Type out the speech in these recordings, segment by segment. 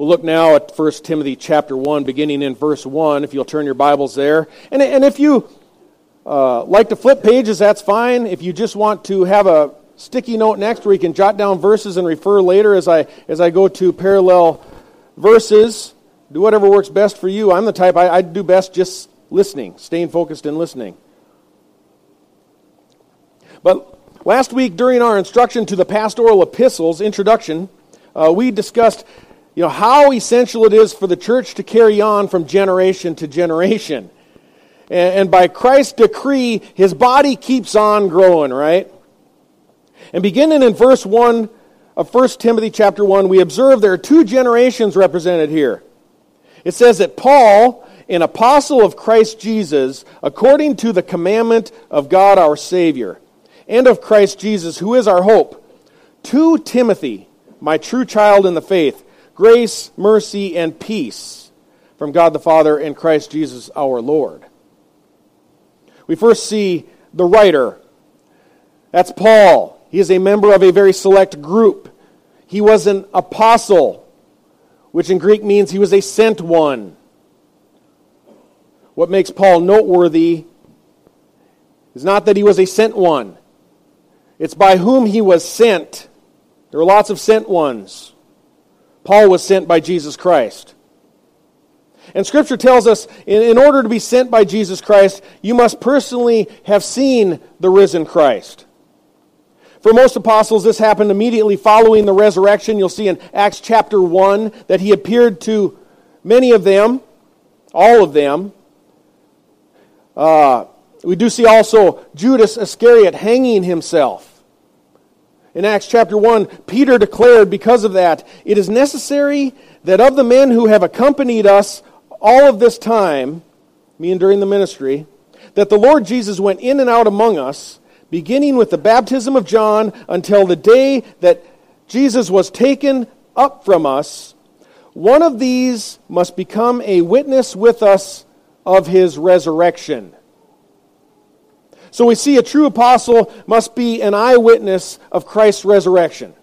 We'll look now at 1 Timothy chapter 1, beginning in verse 1, if you'll turn your Bibles there. And, and if you uh, like to flip pages, that's fine. If you just want to have a sticky note next where you can jot down verses and refer later as I, as I go to parallel verses, do whatever works best for you. I'm the type, I, I do best just listening, staying focused and listening. But last week, during our instruction to the pastoral epistles introduction, uh, we discussed you know, how essential it is for the church to carry on from generation to generation. And, and by Christ's decree, his body keeps on growing, right? And beginning in verse 1 of 1 Timothy chapter 1, we observe there are two generations represented here. It says that Paul, an apostle of Christ Jesus, according to the commandment of God our Savior, and of Christ Jesus, who is our hope, to Timothy, my true child in the faith, grace, mercy, and peace from God the Father and Christ Jesus our Lord. We first see the writer. That's Paul. He is a member of a very select group. He was an apostle, which in Greek means he was a sent one. What makes Paul noteworthy is not that he was a sent one, it's by whom he was sent. There were lots of sent ones. Paul was sent by Jesus Christ. And Scripture tells us in, order to be sent by Jesus Christ, you must personally have seen the risen Christ. For most apostles, this happened immediately following the resurrection. You'll see in Acts chapter 1 that he appeared to many of them, all of them. Uh, we do see also Judas Iscariot hanging himself. In Acts chapter 1, Peter declared because of that, it is necessary that of the men who have accompanied us all of this time, meaning during the ministry, that the Lord Jesus went in and out among us, beginning with the baptism of John until the day that Jesus was taken up from us. One of these must become a witness with us of his resurrection. So we see a true apostle must be an eyewitness of Christ's resurrection.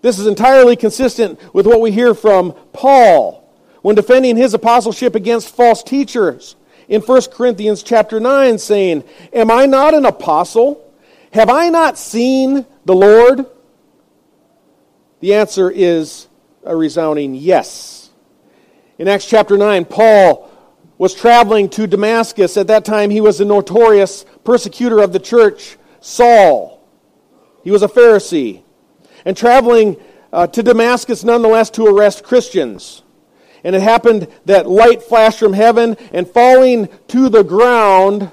This is entirely consistent with what we hear from Paul when defending his apostleship against false teachers in 1 Corinthians chapter 9 saying, "Am I not an apostle? Have I not seen the Lord?" The answer is a resounding yes. In Acts chapter 9, Paul was traveling to Damascus. At that time, he was a notorious persecutor of the church, Saul. He was a Pharisee. And traveling uh, to Damascus nonetheless to arrest Christians. And it happened that light flashed from heaven, and falling to the ground,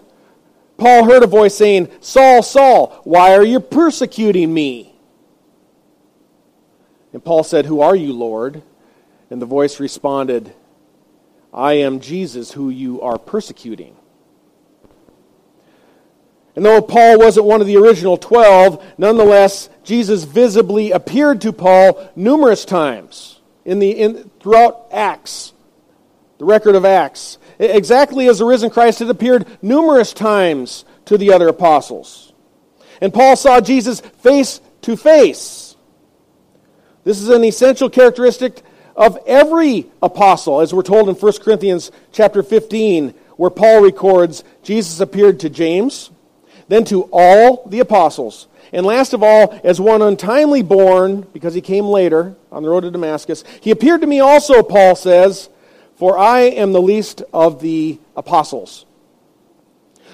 Paul heard a voice saying, Saul, Saul, why are you persecuting me? And Paul said, Who are you, Lord? And the voice responded, I am Jesus who you are persecuting. And though Paul wasn't one of the original 12, nonetheless, Jesus visibly appeared to Paul numerous times in the, in, throughout Acts, the record of Acts, exactly as the risen Christ had appeared numerous times to the other apostles. And Paul saw Jesus face to face. This is an essential characteristic of every apostle, as we're told in 1 Corinthians chapter 15, where Paul records Jesus appeared to James, then to all the apostles. And last of all, as one untimely born, because he came later on the road to Damascus, he appeared to me also, Paul says, for I am the least of the apostles.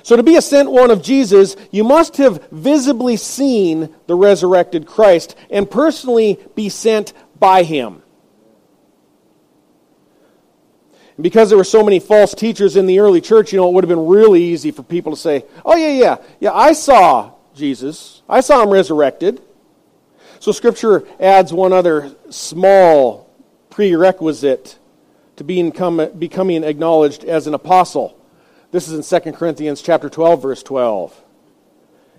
So, to be a sent one of Jesus, you must have visibly seen the resurrected Christ and personally be sent by him. And because there were so many false teachers in the early church, you know, it would have been really easy for people to say, oh, yeah, yeah, yeah, I saw Jesus. I saw him resurrected. So Scripture adds one other small prerequisite to being becoming acknowledged as an apostle. This is in 2 Corinthians chapter 12, verse 12.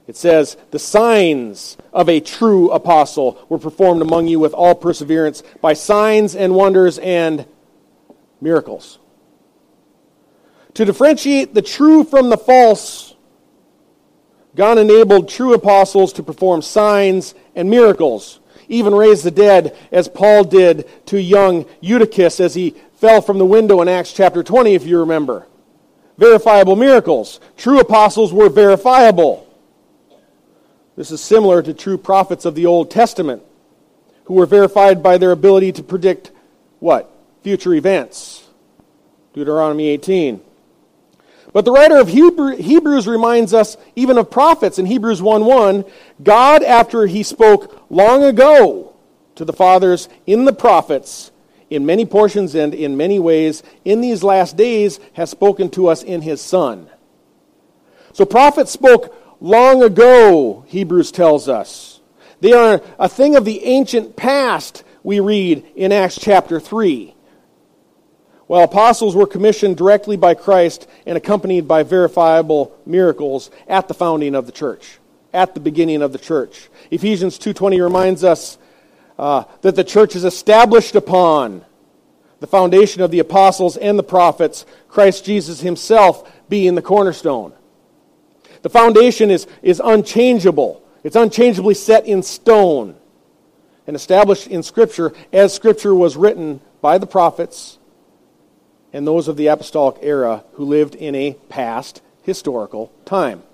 It says, The signs of a true apostle were performed among you with all perseverance by signs and wonders and miracles. To differentiate the true from the false, God enabled true apostles to perform signs and miracles. even raise the dead, as Paul did to young Eutychus as he fell from the window in Acts chapter 20, if you remember. Verifiable miracles. True apostles were verifiable. This is similar to true prophets of the Old Testament who were verified by their ability to predict what? Future events. Deuteronomy 18. But the writer of Hebrews reminds us even of prophets in Hebrews 1:1, God after he spoke long ago to the fathers in the prophets in many portions and in many ways in these last days has spoken to us in his son. So prophets spoke long ago, Hebrews tells us. They are a thing of the ancient past, we read in Acts chapter 3. While apostles were commissioned directly by Christ and accompanied by verifiable miracles at the founding of the church, at the beginning of the church. Ephesians 2.20 reminds us uh, that the church is established upon the foundation of the apostles and the prophets, Christ Jesus himself being the cornerstone. The foundation is, is unchangeable. It's unchangeably set in stone and established in Scripture as Scripture was written by the prophets and those of the apostolic era who lived in a past historical time.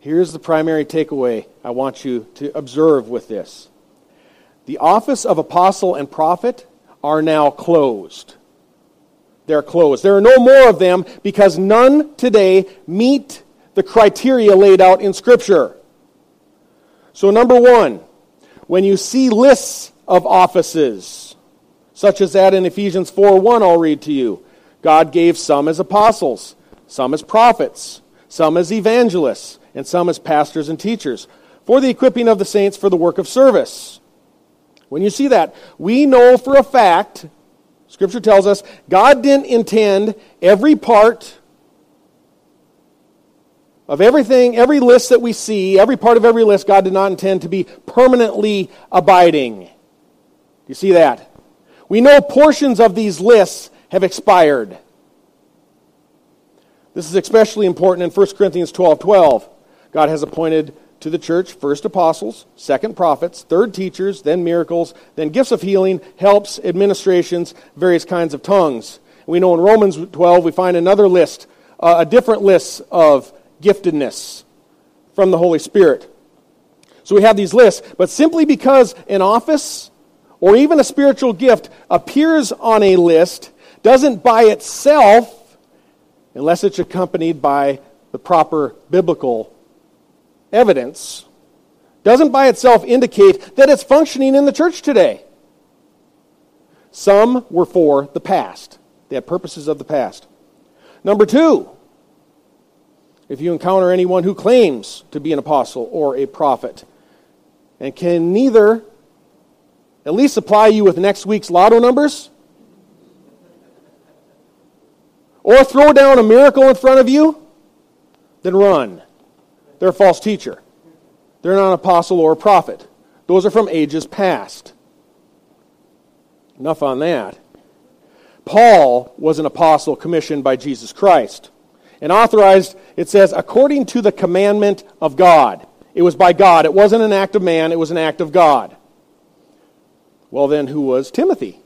Here's the primary takeaway I want you to observe with this the office of apostle and prophet are now closed. They're closed. There are no more of them because none today meet the criteria laid out in Scripture. So, number one, when you see lists of offices, such as that in Ephesians 4 1, I'll read to you, God gave some as apostles, some as prophets, some as evangelists, and some as pastors and teachers, for the equipping of the saints for the work of service. When you see that, we know for a fact Scripture tells us God didn't intend every part of everything, every list that we see, every part of every list, God did not intend to be permanently abiding. Do you see that? We know portions of these lists have expired. This is especially important in 1 Corinthians 12 12. God has appointed to the church first apostles, second prophets, third teachers, then miracles, then gifts of healing, helps, administrations, various kinds of tongues. We know in Romans 12 we find another list, uh, a different list of giftedness from the Holy Spirit. So we have these lists, but simply because an office or even a spiritual gift appears on a list doesn't by itself, unless it's accompanied by the proper biblical evidence doesn't by itself indicate that it's functioning in the church today. Some were for the past, they had purposes of the past. Number two, if you encounter anyone who claims to be an apostle or a prophet and can neither at least supply you with next week's lotto numbers or throw down a miracle in front of you, then run. They're a false teacher. They're not an apostle or a prophet. Those are from ages past. Enough on that. Paul was an apostle commissioned by Jesus Christ and authorized, it says, according to the commandment of God. It was by God. It wasn't an act of man, it was an act of God. Well, then, who was Timothy?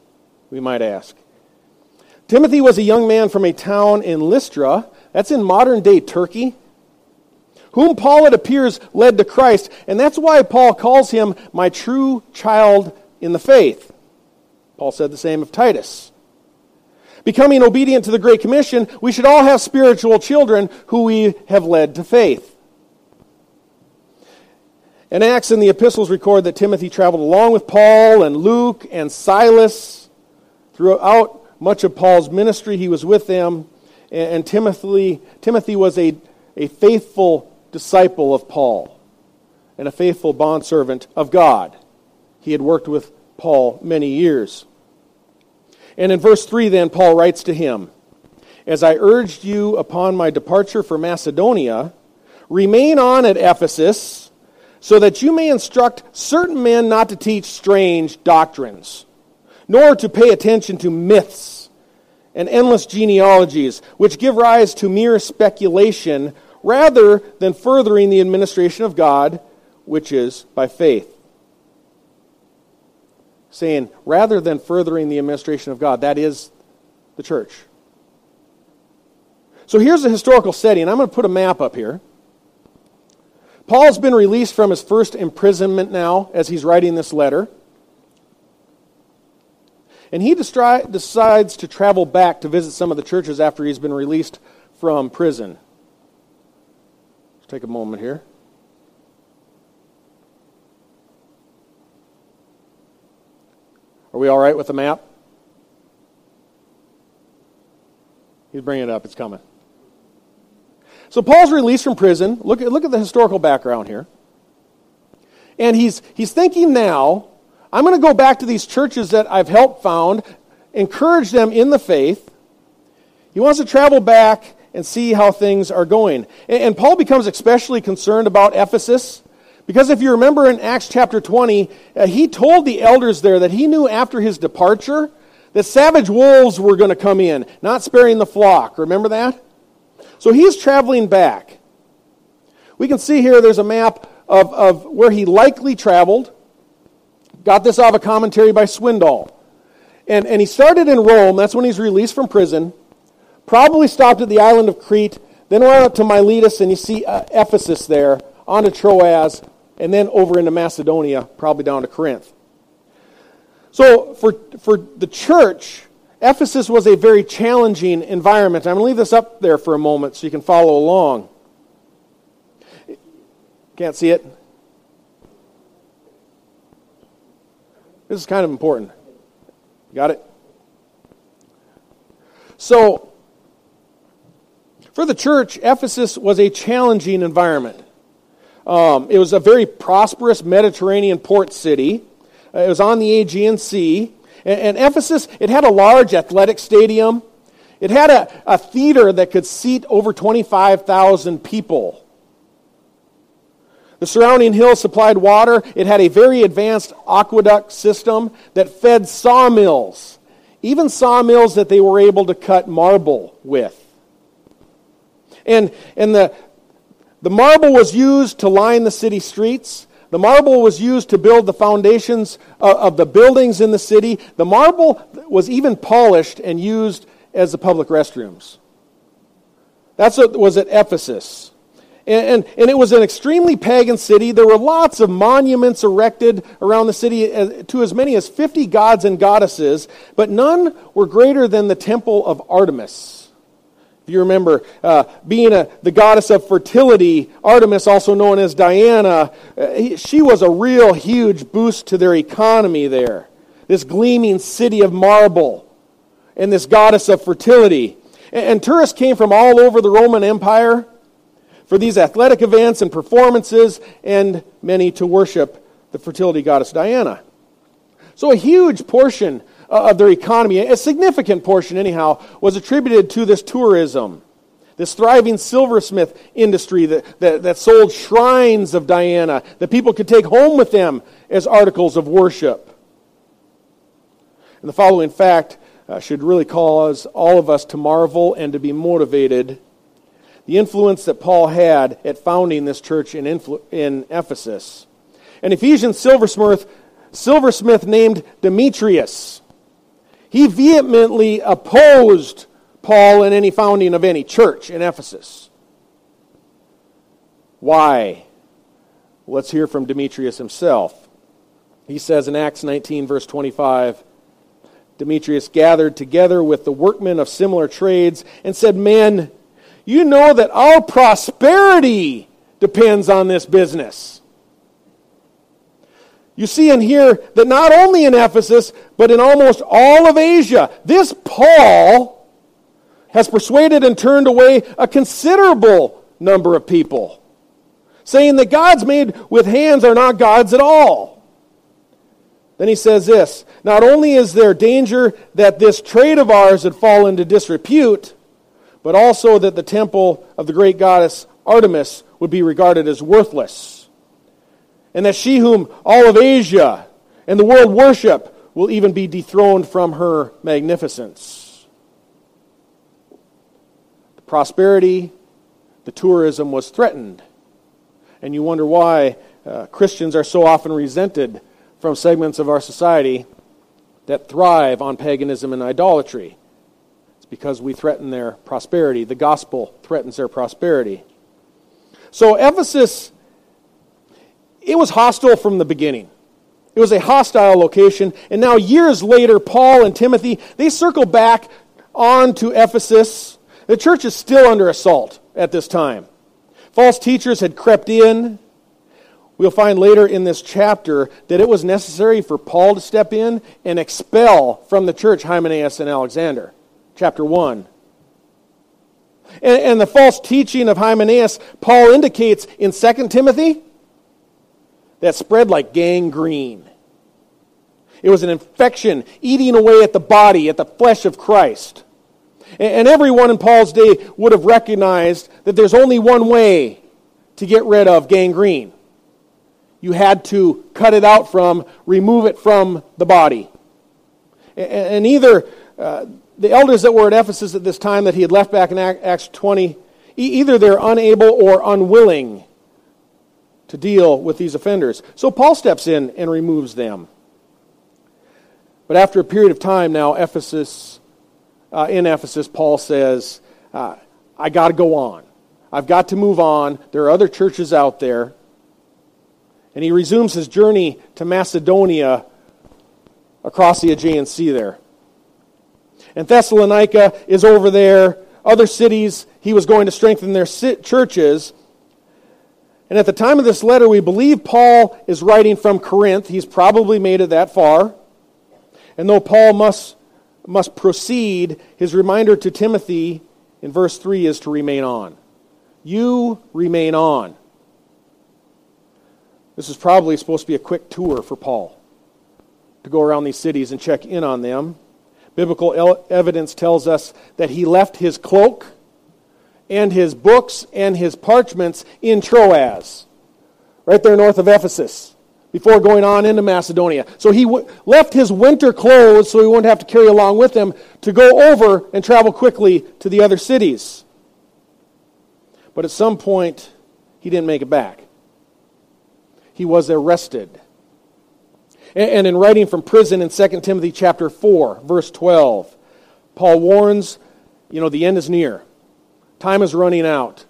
We might ask. Timothy was a young man from a town in Lystra. That's in modern day Turkey whom Paul, it appears, led to Christ. And that's why Paul calls him my true child in the faith. Paul said the same of Titus. Becoming obedient to the Great Commission, we should all have spiritual children who we have led to faith. And Acts and the epistles record that Timothy traveled along with Paul and Luke and Silas. Throughout much of Paul's ministry, he was with them. And Timothy, Timothy was a, a faithful disciple of Paul and a faithful bondservant of God. He had worked with Paul many years. And in verse 3, then, Paul writes to him As I urged you upon my departure for Macedonia, remain on at Ephesus, so that you may instruct certain men not to teach strange doctrines, nor to pay attention to myths and endless genealogies, which give rise to mere speculation rather than furthering the administration of God, which is by faith. saying, rather than furthering the administration of God, that is the church. So here's a historical setting. I'm going to put a map up here. Paul's been released from his first imprisonment now as he's writing this letter. And he destri- decides to travel back to visit some of the churches after he's been released from prison. Let's take a moment here. Are we all right with the map? He's bringing it up. It's coming. So Paul's released from prison. Look at, look at the historical background here. And he's, he's thinking now, I'm going to go back to these churches that I've helped found, encourage them in the faith. He wants to travel back and see how things are going. And, and Paul becomes especially concerned about Ephesus. Because if you remember in Acts chapter 20, uh, he told the elders there that he knew after his departure that savage wolves were going to come in, not sparing the flock. Remember that? So he's traveling back. We can see here there's a map of, of where he likely traveled. Got this out of a commentary by Swindoll. And, and he started in Rome. That's when he's released from prison. Probably stopped at the island of Crete. Then went up to Miletus, and you see uh, Ephesus there, on to Troas, and then over into Macedonia, probably down to Corinth. So for, for the church, Ephesus was a very challenging environment. I'm going to leave this up there for a moment so you can follow along. Can't see it? This is kind of important. Got it? So, for the church, Ephesus was a challenging environment. Um, it was a very prosperous Mediterranean port city. Uh, it was on the Aegean Sea. And, and Ephesus, it had a large athletic stadium. It had a, a theater that could seat over 25,000 people. The surrounding hills supplied water. It had a very advanced aqueduct system that fed sawmills, even sawmills that they were able to cut marble with. And, and the, the marble was used to line the city streets. The marble was used to build the foundations of the buildings in the city. The marble was even polished and used as the public restrooms. That's what was at Ephesus. And, and, and, it was an extremely pagan city. There were lots of monuments erected around the city uh, to as many as 50 gods and goddesses, but none were greater than the temple of Artemis. You remember, uh, being a, the goddess of fertility, Artemis, also known as Diana, uh, she was a real huge boost to their economy there. This gleaming city of marble and this goddess of fertility. And, and tourists came from all over the Roman Empire for these athletic events and performances, and many to worship the fertility goddess Diana. So, a huge portion uh, of their economy, a significant portion anyhow, was attributed to this tourism. This thriving silversmith industry that, that, that sold shrines of Diana that people could take home with them as articles of worship. And the following fact uh, should really cause all of us to marvel and to be motivated. The influence that Paul had at founding this church in, influ- in Ephesus. An Ephesian silversmith, silversmith named Demetrius he vehemently opposed Paul in any founding of any church in Ephesus. Why? Let's hear from Demetrius himself. He says in Acts 19, verse 25, Demetrius gathered together with the workmen of similar trades and said, Men, you know that our prosperity depends on this business. You see and hear that not only in Ephesus, but in almost all of Asia, this Paul has persuaded and turned away a considerable number of people, saying that gods made with hands are not gods at all. Then he says this Not only is there danger that this trade of ours would fall into disrepute, but also that the temple of the great goddess Artemis would be regarded as worthless and that she whom all of Asia and the world worship will even be dethroned from her magnificence. The prosperity, the tourism was threatened. And you wonder why uh, Christians are so often resented from segments of our society. that thrive on paganism and idolatry. It's because we threaten their prosperity. The gospel threatens their prosperity. So, Ephesus, it was hostile from the beginning. It was a hostile location. And now, years later, Paul and Timothy, they circle back on to Ephesus. The church is still under assault at this time. False teachers had crept in. We'll find later in this chapter that it was necessary for Paul to step in and expel from the church Hymenaeus and Alexander. Chapter 1. And, and the false teaching of Hymenaeus, Paul indicates in 2 Timothy, that spread like gangrene. It was an infection eating away at the body, at the flesh of Christ. And everyone in Paul's day would have recognized that there's only one way to get rid of gangrene. You had to cut it out from, remove it from the body. And either uh, the elders that were at Ephesus at this time that he had left back in Acts 20, either they're unable or unwilling to deal with these offenders. So Paul steps in and removes them. But after a period of time now, Ephesus, uh, in Ephesus, Paul says, uh, I got to go on. I've got to move on. There are other churches out there. And he resumes his journey to Macedonia across the Aegean Sea there. And Thessalonica is over there. Other cities, he was going to strengthen their churches. And at the time of this letter, we believe Paul is writing from Corinth. He's probably made it that far. And though Paul must, must proceed, his reminder to Timothy in verse 3 is to remain on. You remain on. This is probably supposed to be a quick tour for Paul to go around these cities and check in on them. Biblical evidence tells us that he left his cloak and his books and his parchments in Troas, right there north of Ephesus before going on into Macedonia. So he w- left his winter clothes so he wouldn't have to carry along with him to go over and travel quickly to the other cities. But at some point, he didn't make it back. He was arrested. And, and in writing from prison in 2 Timothy chapter 4, verse 12, Paul warns, you know, the end is near. Time is running out.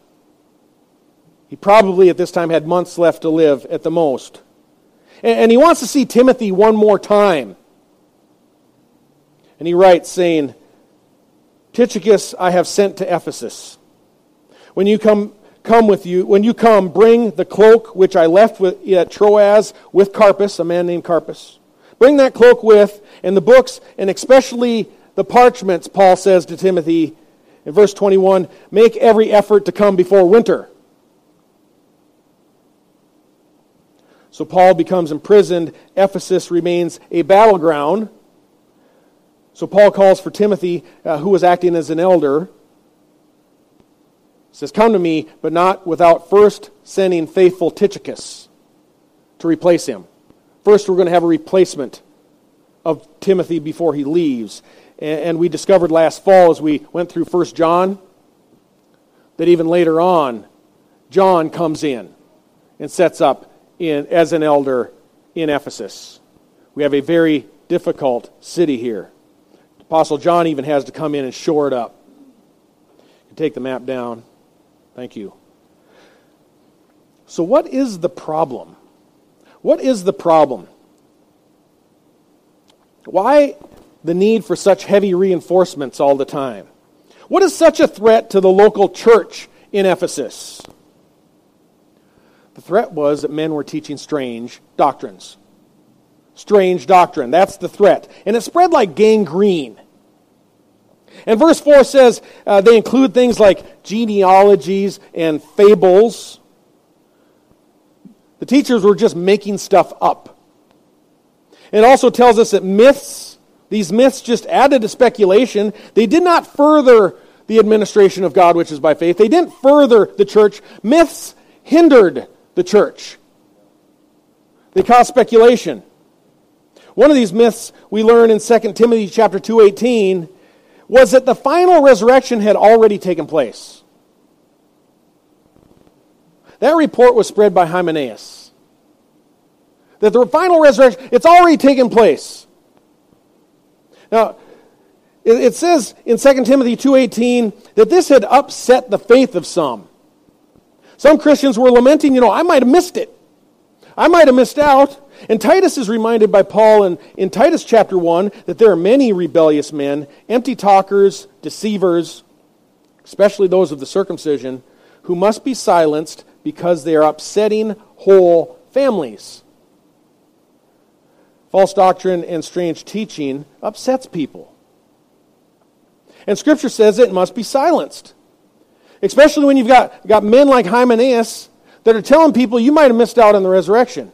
He probably at this time had months left to live at the most. And he wants to see Timothy one more time. And he writes, saying, Tychicus I have sent to Ephesus. When you come, come with you, when you come, bring the cloak which I left with, at Troas with Carpus, a man named Carpus. Bring that cloak with, and the books, and especially the parchments, Paul says to Timothy in verse 21 make every effort to come before winter. So Paul becomes imprisoned. Ephesus remains a battleground. So Paul calls for Timothy, uh, who was acting as an elder. He Says, Come to me, but not without first sending faithful Tychicus to replace him. First, we're going to have a replacement of Timothy before he leaves. And, we discovered last fall as we went through 1 John that even later on, John comes in and sets up in, as an elder in Ephesus. We have a very difficult city here. Apostle John even has to come in and shore it up. You take the map down. Thank you. So, what is the problem? What is the problem? Why the need for such heavy reinforcements all the time? What is such a threat to the local church in Ephesus? The threat was that men were teaching strange doctrines. Strange doctrine. That's the threat. And it spread like gangrene. And verse 4 says uh, they include things like genealogies and fables. The teachers were just making stuff up. It also tells us that myths, these myths just added to speculation. They did not further the administration of God, which is by faith. They didn't further the church. Myths hindered the church. They caused speculation. One of these myths we learn in 2 Timothy chapter 2:18 was that the final resurrection had already taken place. That report was spread by Hymenaeus. That the final resurrection, it's already taken place. Now, it says in 2 Timothy 2:18 that this had upset the faith of some. Some Christians were lamenting, you know, I might have missed it. I might have missed out. And Titus is reminded by Paul in, in Titus chapter 1 that there are many rebellious men, empty talkers, deceivers, especially those of the circumcision, who must be silenced because they are upsetting whole families. False doctrine and strange teaching upsets people. And Scripture says it must be silenced. Especially when you've got, got men like Hymenaeus that are telling people you might have missed out on the resurrection.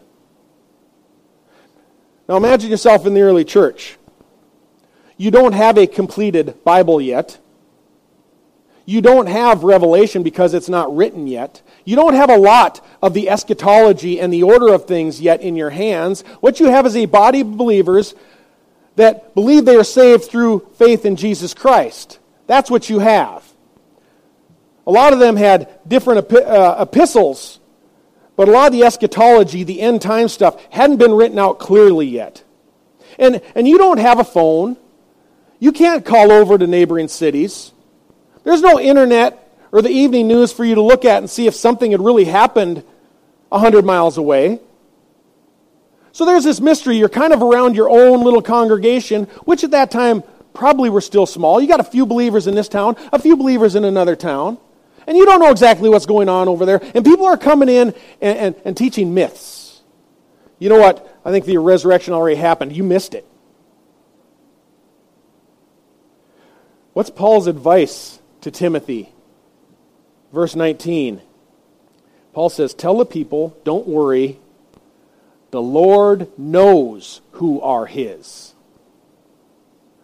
Now imagine yourself in the early church. You don't have a completed Bible yet. You don't have Revelation because it's not written yet. You don't have a lot of the eschatology and the order of things yet in your hands. What you have is a body of believers that believe they are saved through faith in Jesus Christ. That's what you have. A lot of them had different uh, epistles, but a lot of the eschatology, the end time stuff, hadn't been written out clearly yet. And, and you don't have a phone. You can't call over to neighboring cities. There's no internet or the evening news for you to look at and see if something had really happened 100 miles away. So there's this mystery. You're kind of around your own little congregation, which at that time probably were still small. You got a few believers in this town, a few believers in another town. And you don't know exactly what's going on over there. And people are coming in and, and, and teaching myths. You know what? I think the resurrection already happened. You missed it. What's Paul's advice to Timothy? Verse 19. Paul says, Tell the people, don't worry, the Lord knows who are his.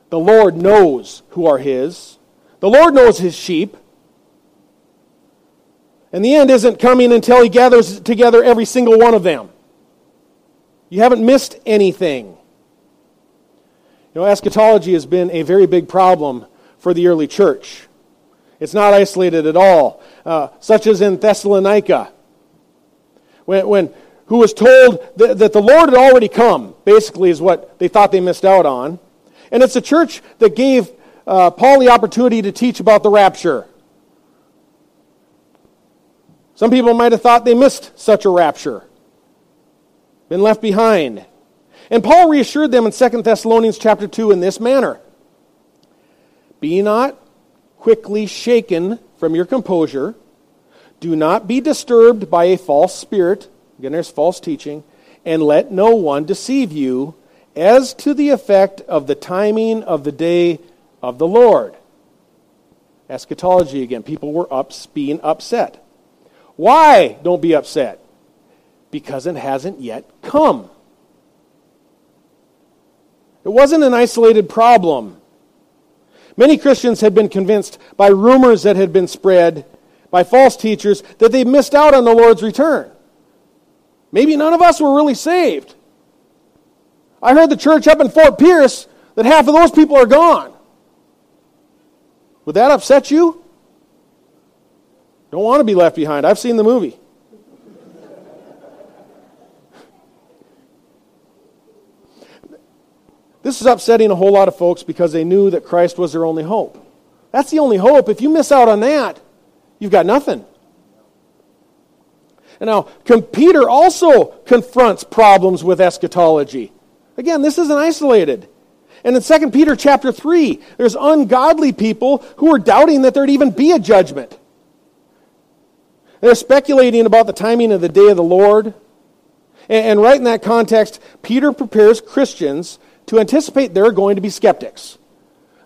The Lord knows who are his. The Lord knows his sheep. And the end isn't coming until he gathers together every single one of them. You haven't missed anything. You know, eschatology has been a very big problem for the early church. It's not isolated at all, uh, such as in Thessalonica. When, when who was told that, that the Lord had already come, basically, is what they thought they missed out on. And it's a church that gave uh, Paul the opportunity to teach about the rapture. Some people might have thought they missed such a rapture, been left behind. And Paul reassured them in 2 Thessalonians chapter 2 in this manner Be not quickly shaken from your composure, do not be disturbed by a false spirit Again, there's false teaching. And let no one deceive you as to the effect of the timing of the day of the Lord. Eschatology again. People were ups, being upset. Why don't be upset? Because it hasn't yet come. It wasn't an isolated problem. Many Christians had been convinced by rumors that had been spread by false teachers that they missed out on the Lord's return. Maybe none of us were really saved. I heard the church up in Fort Pierce that half of those people are gone. Would that upset you? Don't want to be left behind. I've seen the movie. This is upsetting a whole lot of folks because they knew that Christ was their only hope. That's the only hope. If you miss out on that, you've got nothing. And now, Peter also confronts problems with eschatology. Again, this isn't isolated. And in 2 Peter chapter 3, there's ungodly people who are doubting that there'd even be a judgment. They're speculating about the timing of the day of the Lord. And right in that context, Peter prepares Christians to anticipate there are going to be skeptics.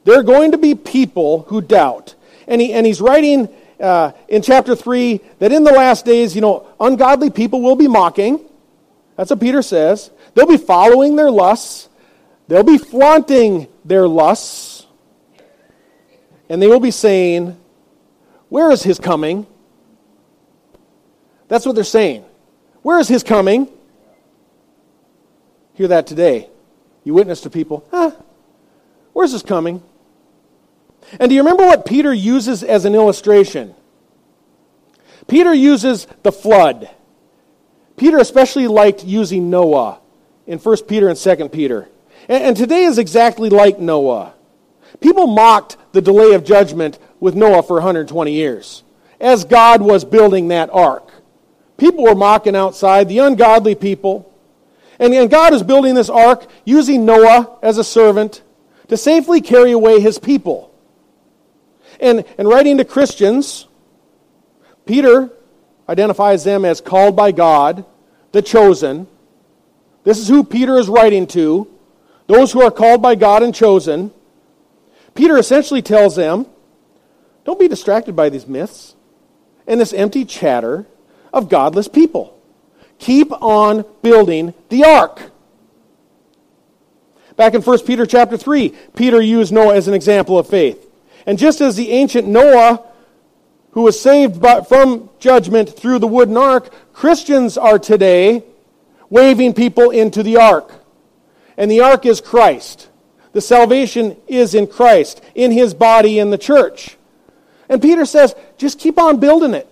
There are going to be people who doubt. And, he, and he's writing uh, in chapter 3 that in the last days, you know, ungodly people will be mocking. That's what Peter says. They'll be following their lusts, they'll be flaunting their lusts, and they will be saying, Where is his coming? That's what they're saying. Where is his coming? Hear that today. You witness to people, huh? Where's this coming? And do you remember what Peter uses as an illustration? Peter uses the flood. Peter especially liked using Noah in 1 Peter and 2 Peter. And, today is exactly like Noah. People mocked the delay of judgment with Noah for 120 years as God was building that ark. People were mocking outside, the ungodly people. And, God is building this ark using Noah as a servant to safely carry away his people. And, and writing to Christians, Peter identifies them as called by God, the chosen. This is who Peter is writing to, those who are called by God and chosen. Peter essentially tells them don't be distracted by these myths and this empty chatter of godless people. Keep on building the ark. Back in 1 Peter chapter 3, Peter used Noah as an example of faith. And just as the ancient Noah, who was saved by, from judgment through the wooden ark, Christians are today waving people into the ark. And the ark is Christ. The salvation is in Christ, in his body, in the church. And Peter says, just keep on building it.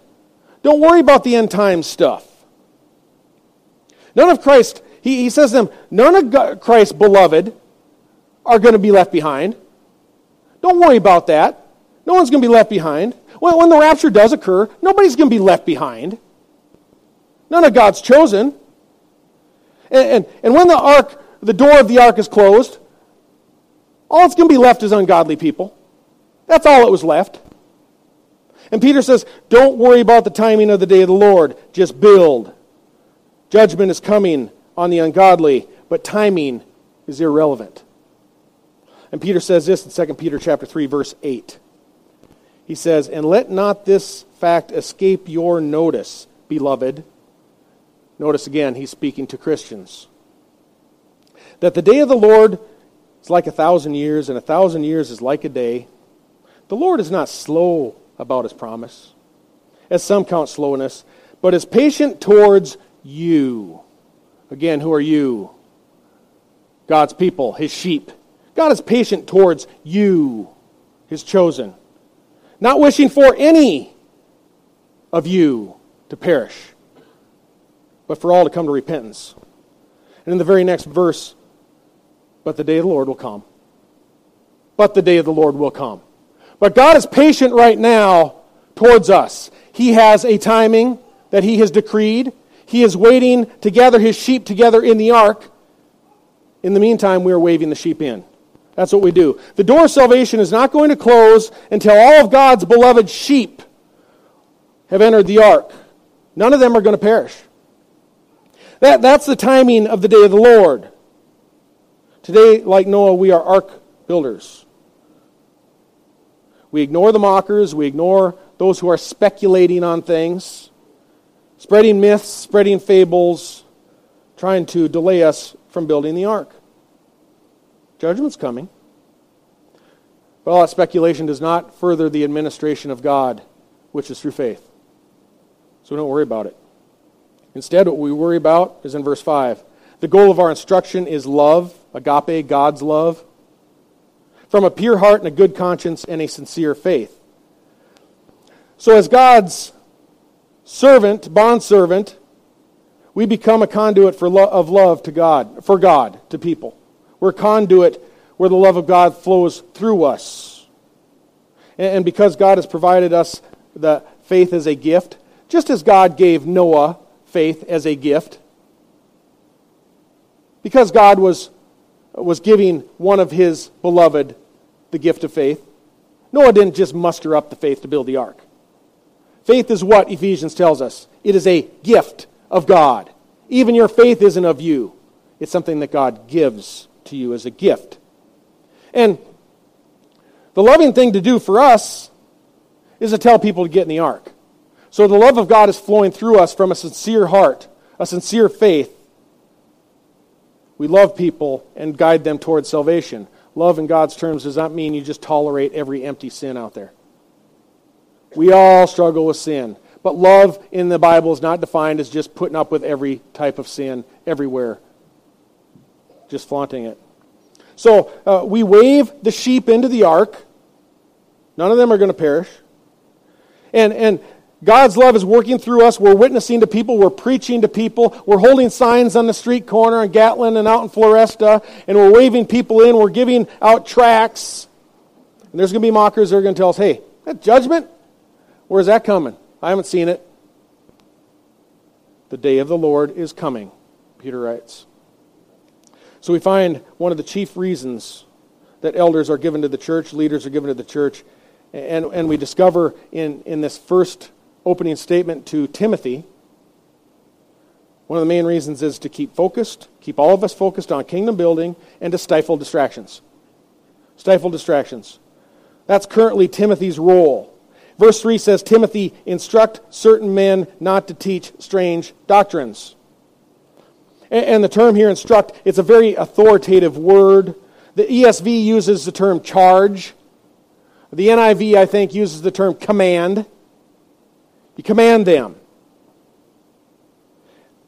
Don't worry about the end time stuff. None of Christ, he, he says to them, none of Christ's beloved are going to be left behind. Don't worry about that. No one's going to be left behind. When, when the rapture does occur, nobody's going to be left behind. None of God's chosen. And, and, and when the ark, the door of the ark is closed, all that's going to be left is ungodly people. That's all it was left. And Peter says, Don't worry about the timing of the day of the Lord, just build. Judgment is coming on the ungodly, but timing is irrelevant. And Peter says this in 2 Peter chapter 3 verse 8. He says, "And let not this fact escape your notice, beloved." Notice again, he's speaking to Christians. That the day of the Lord is like a thousand years, and a thousand years is like a day. The Lord is not slow about his promise, as some count slowness, but is patient towards you. Again, who are you? God's people, his sheep. God is patient towards you, his chosen, not wishing for any of you to perish, but for all to come to repentance. And in the very next verse, but the day of the Lord will come. But the day of the Lord will come. But God is patient right now towards us. He has a timing that He has decreed. He is waiting to gather His sheep together in the ark. In the meantime, we are waving the sheep in. That's what we do. The door of salvation is not going to close until all of God's beloved sheep have entered the ark. None of them are going to perish. That, that's the timing of the day of the Lord. Today, like Noah, we are ark builders. We ignore the mockers, we ignore those who are speculating on things, spreading myths, spreading fables, trying to delay us from building the ark. Judgment's coming. But all that speculation does not further the administration of God, which is through faith. So don't worry about it. Instead, what we worry about is in verse 5. The goal of our instruction is love, agape, God's love from a pure heart and a good conscience and a sincere faith. So, as God's servant, bondservant, we become a conduit for lo- of love to God, for God, to people. We're conduit where the love of God flows through us. And, and because God has provided us the faith as a gift, just as God gave Noah faith as a gift, because God was, was giving one of his beloved the gift of faith. Noah didn't just muster up the faith to build the ark. Faith is what Ephesians tells us it is a gift of God. Even your faith isn't of you, it's something that God gives to you as a gift. And the loving thing to do for us is to tell people to get in the ark. So the love of God is flowing through us from a sincere heart, a sincere faith. We love people and guide them towards salvation. Love in God's terms does not mean you just tolerate every empty sin out there. We all struggle with sin. But love in the Bible is not defined as just putting up with every type of sin everywhere, just flaunting it. So uh, we wave the sheep into the ark. None of them are going to perish. And, and God's love is working through us. We're witnessing to people. We're preaching to people. We're holding signs on the street corner in Gatlin and out in Floresta, and we're waving people in. We're giving out tracts. And there's going to be mockers that are going to tell us, hey, that judgment? Where's that coming? I haven't seen it. The day of the Lord is coming, Peter writes. So we find one of the chief reasons that elders are given to the church, leaders are given to the church, and, and we discover in, in this first opening statement to Timothy, one of the main reasons is to keep focused, keep all of us focused on kingdom building, and to stifle distractions. Stifle distractions. That's currently Timothy's role Verse 3 says, Timothy, instruct certain men not to teach strange doctrines. And the term here, instruct, it's a very authoritative word. The ESV uses the term charge. The NIV, I think, uses the term command. You command them.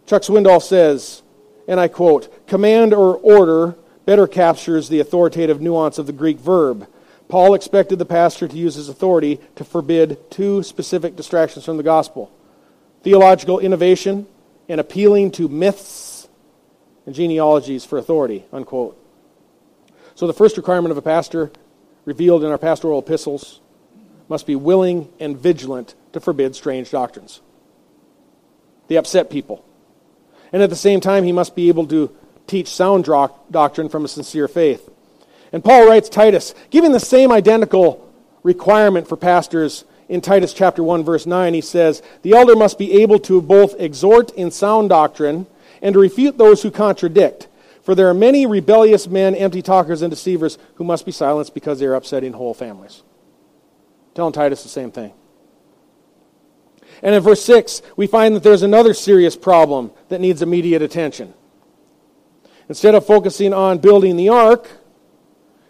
Chuck Swindoll says, and I quote, command or order better captures the authoritative nuance of the Greek verb. Paul expected the pastor to use his authority to forbid two specific distractions from the gospel theological innovation and appealing to myths and genealogies for authority. Unquote. So, the first requirement of a pastor, revealed in our pastoral epistles, must be willing and vigilant to forbid strange doctrines. They upset people. And at the same time, he must be able to teach sound doctrine from a sincere faith. And Paul writes Titus, giving the same identical requirement for pastors in Titus chapter 1 verse 9. He says, "The elder must be able to both exhort in sound doctrine and to refute those who contradict, for there are many rebellious men, empty talkers and deceivers who must be silenced because they are upsetting whole families." Telling Titus the same thing. And in verse 6, we find that there's another serious problem that needs immediate attention. Instead of focusing on building the ark,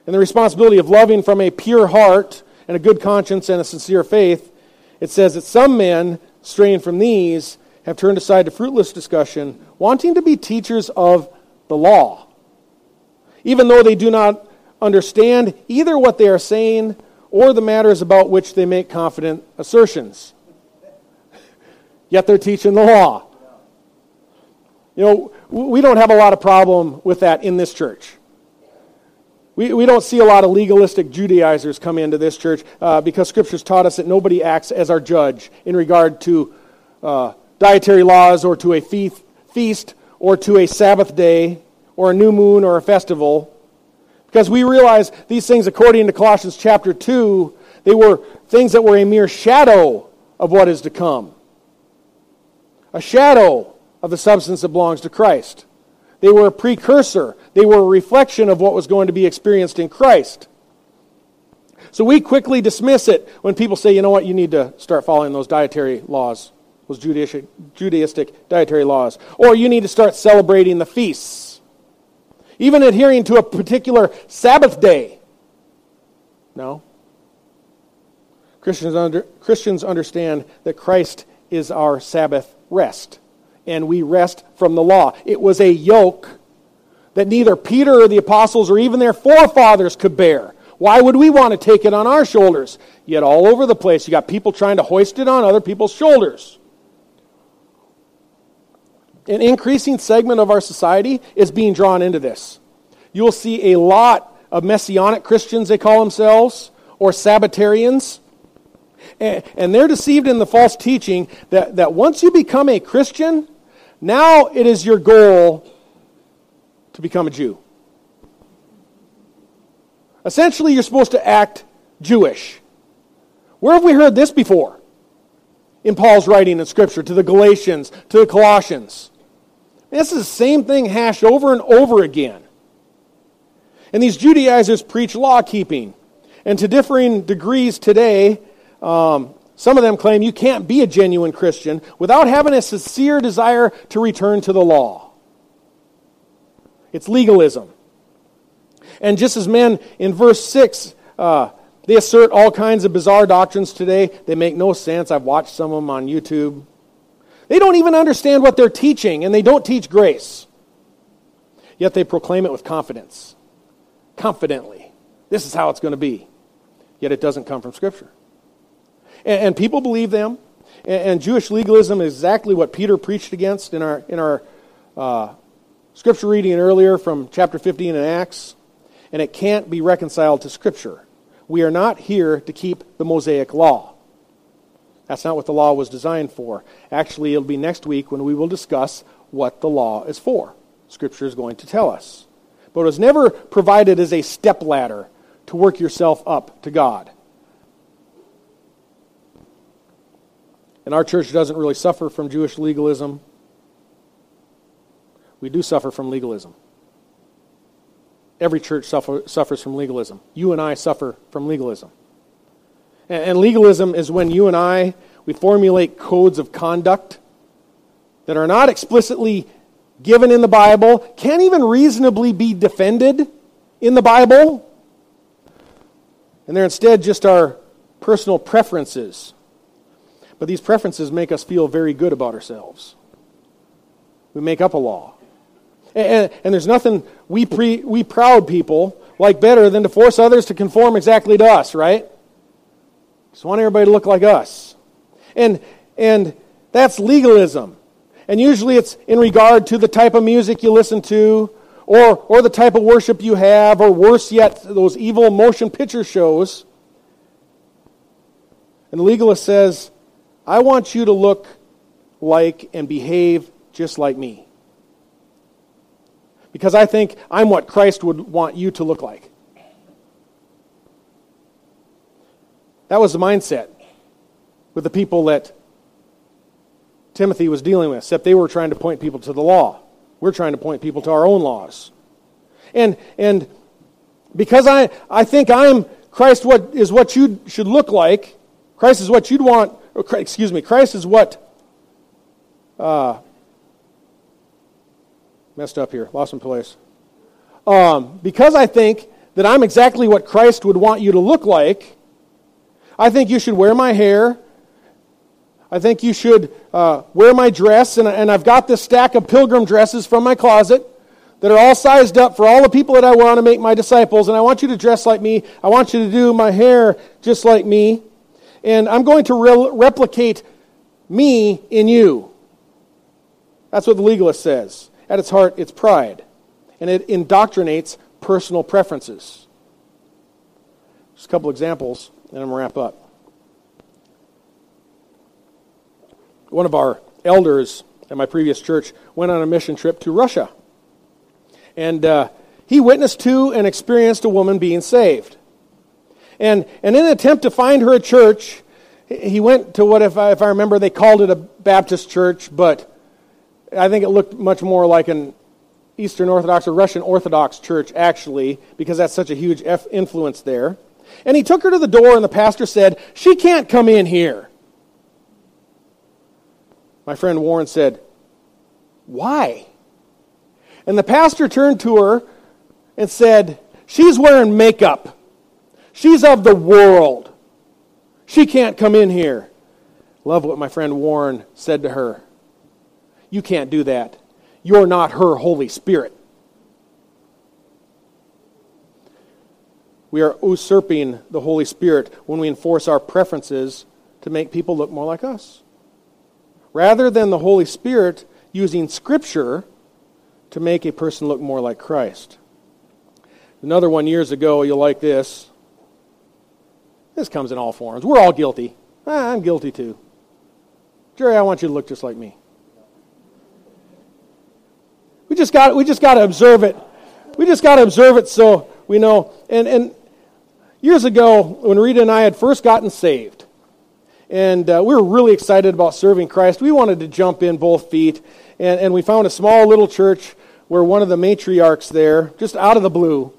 and the responsibility of loving from a pure heart and a good conscience and a sincere faith, it says that some men, straying from these, have turned aside to fruitless discussion, wanting to be teachers of the law, even though they do not understand either what they are saying or the matters about which they make confident assertions. Yet they're teaching the law. You know, we don't have a lot of problem with that in this church. We, we don't see a lot of legalistic Judaizers come into this church uh, because Scripture's taught us that nobody acts as our judge in regard to uh, dietary laws or to a feast, feast or to a Sabbath day or a new moon or a festival. Because we realize these things, according to Colossians chapter 2, they were things that were a mere shadow of what is to come. A shadow of the substance that belongs to Christ. They were a precursor. They were a reflection of what was going to be experienced in Christ. So we quickly dismiss it when people say, you know what, you need to start following those dietary laws, those Judaistic, dietary laws. Or you need to start celebrating the feasts. Even adhering to a particular Sabbath day. No. Christians, under, Christians understand that Christ is our Sabbath rest and we rest from the law. It was a yoke that neither Peter or the apostles or even their forefathers could bear. Why would we want to take it on our shoulders? Yet all over the place, you got people trying to hoist it on other people's shoulders. An increasing segment of our society is being drawn into this. You will see a lot of messianic Christians, they call themselves, or Sabbatarians. And they're deceived in the false teaching that, that once you become a Christian, now it is your goal to become a Jew. Essentially, you're supposed to act Jewish. Where have we heard this before? In Paul's writing in Scripture to the Galatians, to the Colossians. This is the same thing hashed over and over again. And these Judaizers preach law keeping. And to differing degrees today, um, some of them claim you can't be a genuine Christian without having a sincere desire to return to the law. It's legalism. And just as men in verse 6, uh, they assert all kinds of bizarre doctrines today, they make no sense. I've watched some of them on YouTube. They don't even understand what they're teaching, and they don't teach grace. Yet they proclaim it with confidence, confidently. This is how it's going to be. Yet it doesn't come from Scripture. And, and people believe them. And, and Jewish legalism is exactly what Peter preached against in our, in our uh, scripture reading earlier from chapter 15 in Acts. And it can't be reconciled to Scripture. We are not here to keep the Mosaic law. That's not what the law was designed for. Actually, it'll be next week when we will discuss what the law is for. Scripture is going to tell us. But it was never provided as a step ladder to work yourself up to God. And our church doesn't really suffer from Jewish legalism. We do suffer from legalism. Every church suffer, suffers from legalism. You and I suffer from legalism. And, and legalism is when you and I, we formulate codes of conduct that are not explicitly given in the Bible, can't even reasonably be defended in the Bible, and they're instead just our personal preferences but these preferences make us feel very good about ourselves. We make up a law. And, and, there's nothing we, pre, we proud people like better than to force others to conform exactly to us, right? Just want everybody to look like us. And, and that's legalism. And usually it's in regard to the type of music you listen to, or, or the type of worship you have, or worse yet, those evil motion picture shows. And the legalist says, I want you to look like and behave just like me. Because I think I'm what Christ would want you to look like. That was the mindset with the people that Timothy was dealing with, except they were trying to point people to the law. We're trying to point people to our own laws. And, and because I, I think I'm Christ what is what you should look like, Christ is what you'd want excuse me, Christ is what, uh, messed up here, lost my place. Um, because I think that I'm exactly what Christ would want you to look like, I think you should wear my hair. I think you should uh, wear my dress, and, and I've got this stack of pilgrim dresses from my closet that are all sized up for all the people that I want to make my disciples, and I want you to dress like me. I want you to do my hair just like me and I'm going to re- replicate me in you. That's what the legalist says. At its heart, it's pride, and it indoctrinates personal preferences. Just a couple examples, and I'm going to wrap up. One of our elders at my previous church went on a mission trip to Russia. And uh, he witnessed to and experienced a woman being saved. And, and in an attempt to find her a church, he went to what, if I, if I remember, they called it a Baptist church, but I think it looked much more like an Eastern Orthodox or Russian Orthodox church, actually, because that's such a huge influence there. And he took her to the door, and the pastor said, She can't come in here. My friend Warren said, Why? And the pastor turned to her and said, She's wearing makeup. She's of the world. She can't come in here. Love what my friend Warren said to her. You can't do that. You're not her Holy Spirit. We are usurping the Holy Spirit when we enforce our preferences to make people look more like us. Rather than the Holy Spirit using Scripture to make a person look more like Christ. Another one years ago, you'll like this. This comes in all forms. We're all guilty. Ah, I'm guilty too. Jerry, I want you to look just like me. We just got we just got to observe it. We just got to observe it so we know. And and years ago, when Rita and I had first gotten saved, and uh, we were really excited about serving Christ, we wanted to jump in both feet, and, and we found a small little church where one of the matriarchs there, just out of the blue,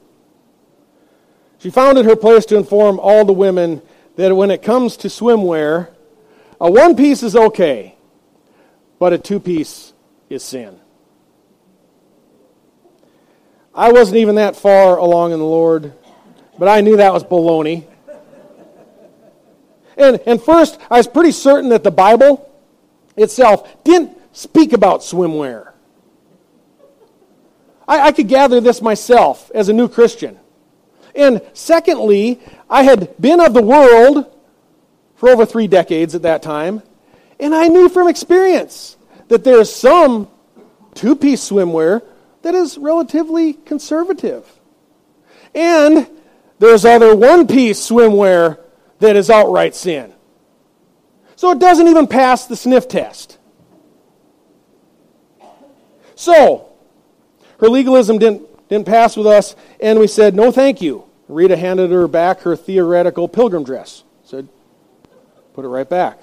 she found it her place to inform all the women that when it comes to swimwear, a one piece is okay, but a two piece is sin. I wasn't even that far along in the Lord, but I knew that was baloney. And, and first, I was pretty certain that the Bible itself didn't speak about swimwear. I, I could gather this myself as a new Christian. And secondly, I had been of the world for over three decades at that time. And I knew from experience that there's some two piece swimwear that is relatively conservative. And there's other one piece swimwear that is outright sin. So it doesn't even pass the sniff test. So, her legalism didn't, didn't pass with us, and we said, no thank you. Rita handed her back her theoretical pilgrim dress. Said, put it right back.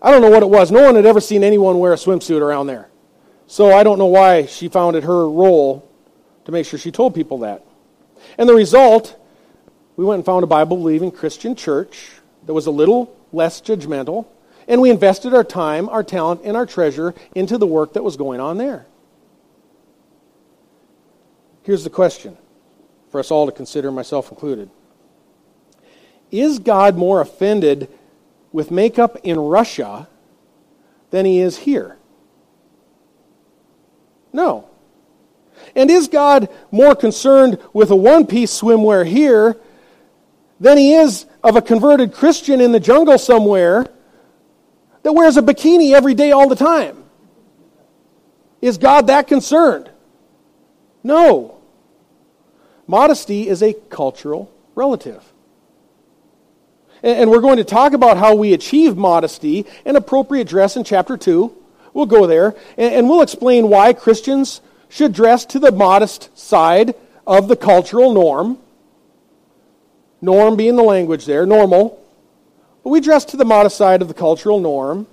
I don't know what it was. No one had ever seen anyone wear a swimsuit around there. So I don't know why she found it her role to make sure she told people that. And the result, we went and found a Bible believing Christian church that was a little less judgmental, and we invested our time, our talent, and our treasure into the work that was going on there. Here's the question for us all to consider, myself included Is God more offended with makeup in Russia than he is here? No. And is God more concerned with a one piece swimwear here than he is of a converted Christian in the jungle somewhere that wears a bikini every day all the time? Is God that concerned? No. Modesty is a cultural relative. And we're going to talk about how we achieve modesty and appropriate dress in chapter 2. We'll go there. And we'll explain why Christians should dress to the modest side of the cultural norm. Norm being the language there, normal. But we dress to the modest side of the cultural norm.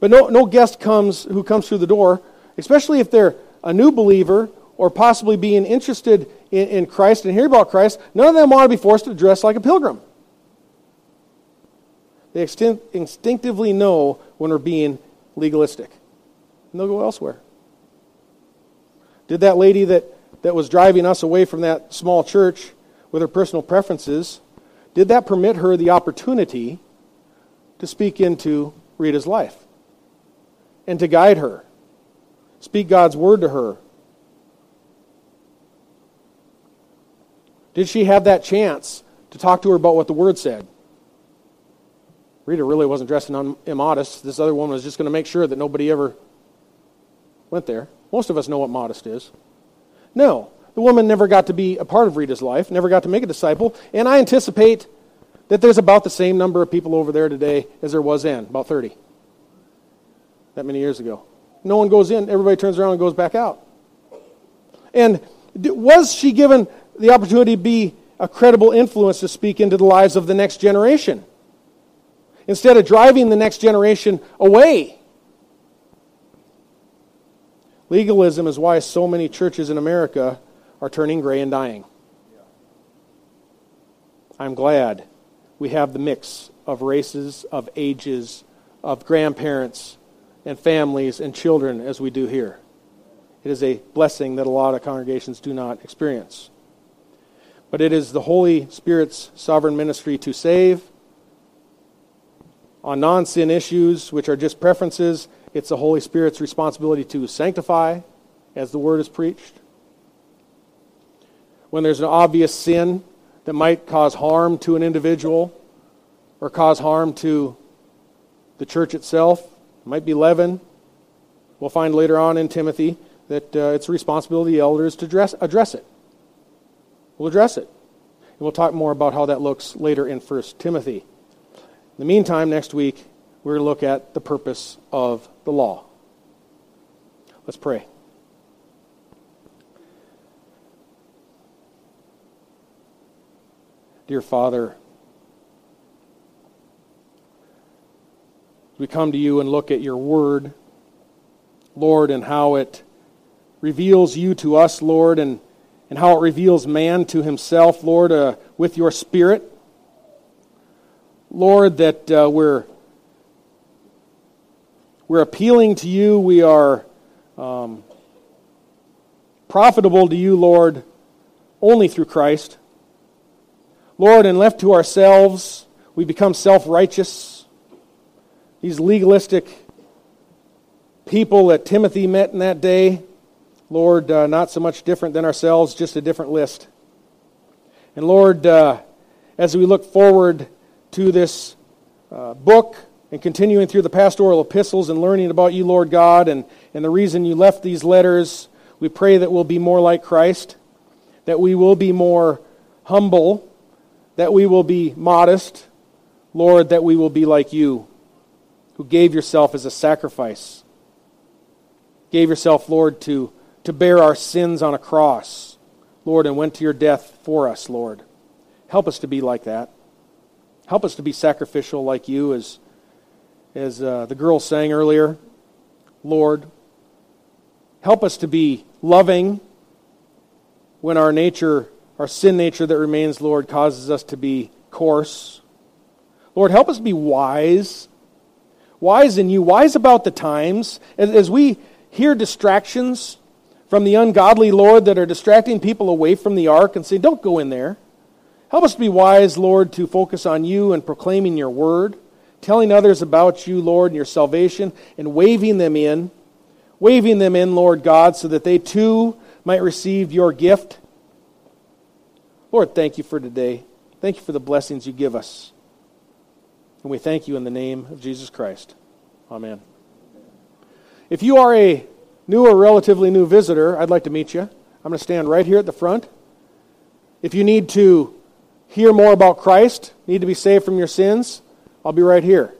But no, no guest comes who comes through the door, especially if they're a new believer or possibly being interested in, in Christ and hear about Christ, none of them want to be forced to dress like a pilgrim. They instinctively know when we're being legalistic. And they'll go elsewhere. Did that lady that, that was driving us away from that small church with her personal preferences, did that permit her the opportunity to speak into Rita's life and to guide her? Speak God's word to her Did she have that chance to talk to her about what the Word said? Rita really wasn't dressing immodest. This other woman was just going to make sure that nobody ever went there. Most of us know what modest is. No, the woman never got to be a part of Rita's life, never got to make a disciple, and I anticipate that there's about the same number of people over there today as there was then, about 30. That many years ago. No one goes in, everybody turns around and goes back out. And was she given the opportunity to be a credible influence to speak into the lives of the next generation instead of driving the next generation away. Legalism is why so many churches in America are turning gray and dying. I'm glad we have the mix of races, of ages, of grandparents, and families and children as we do here. It is a blessing that a lot of congregations do not experience but it is the Holy Spirit's sovereign ministry to save. On non sin issues, which are just preferences, it's the Holy Spirit's responsibility to sanctify as the word is preached. When there's an obvious sin that might cause harm to an individual or cause harm to the church itself, it might be leaven. We'll find later on in Timothy that uh, it's the responsibility of the elders to address, address it. We'll address it. And we'll talk more about how that looks later in 1 Timothy. In the meantime, next week, we're going to look at the purpose of the law. Let's pray. Dear Father, we come to you and look at your word, Lord, and how it reveals you to us, Lord, and and how it reveals man to himself, Lord, uh, with your Spirit. Lord, that uh, we're, we're appealing to you. We are um, profitable to you, Lord, only through Christ. Lord, and left to ourselves, we become self righteous. These legalistic people that Timothy met in that day Lord, uh, not so much different than ourselves, just a different list. And Lord, uh, as we look forward to this uh, book and continuing through the pastoral epistles and learning about you, Lord God, and, and the reason you left these letters, we pray that we'll be more like Christ, that we will be more humble, that we will be modest, Lord, that we will be like you, who gave yourself as a sacrifice, gave yourself, Lord, to, to bear our sins on a cross, Lord, and went to your death for us, Lord. Help us to be like that. Help us to be sacrificial like you, as, as uh, the girl sang earlier. Lord, help us to be loving when our nature, our sin nature that remains, Lord, causes us to be coarse. Lord, help us be wise. Wise in you, wise about the times. As, as we hear distractions from the ungodly, Lord, that are distracting people away from the ark and say, don't go in there. Help us to be wise, Lord, to focus on you and proclaiming your word, telling others about you, Lord, and your salvation, and waving them in, waving them in, Lord God, so that they too might receive your gift. Lord, thank you for today. Thank you for the blessings you give us. And we thank you in the name of Jesus Christ. Amen. If you are a new or relatively new visitor, I'd like to meet you. I'm going to stand right here at the front. If you need to hear more about Christ, need to be saved from your sins, I'll be right here.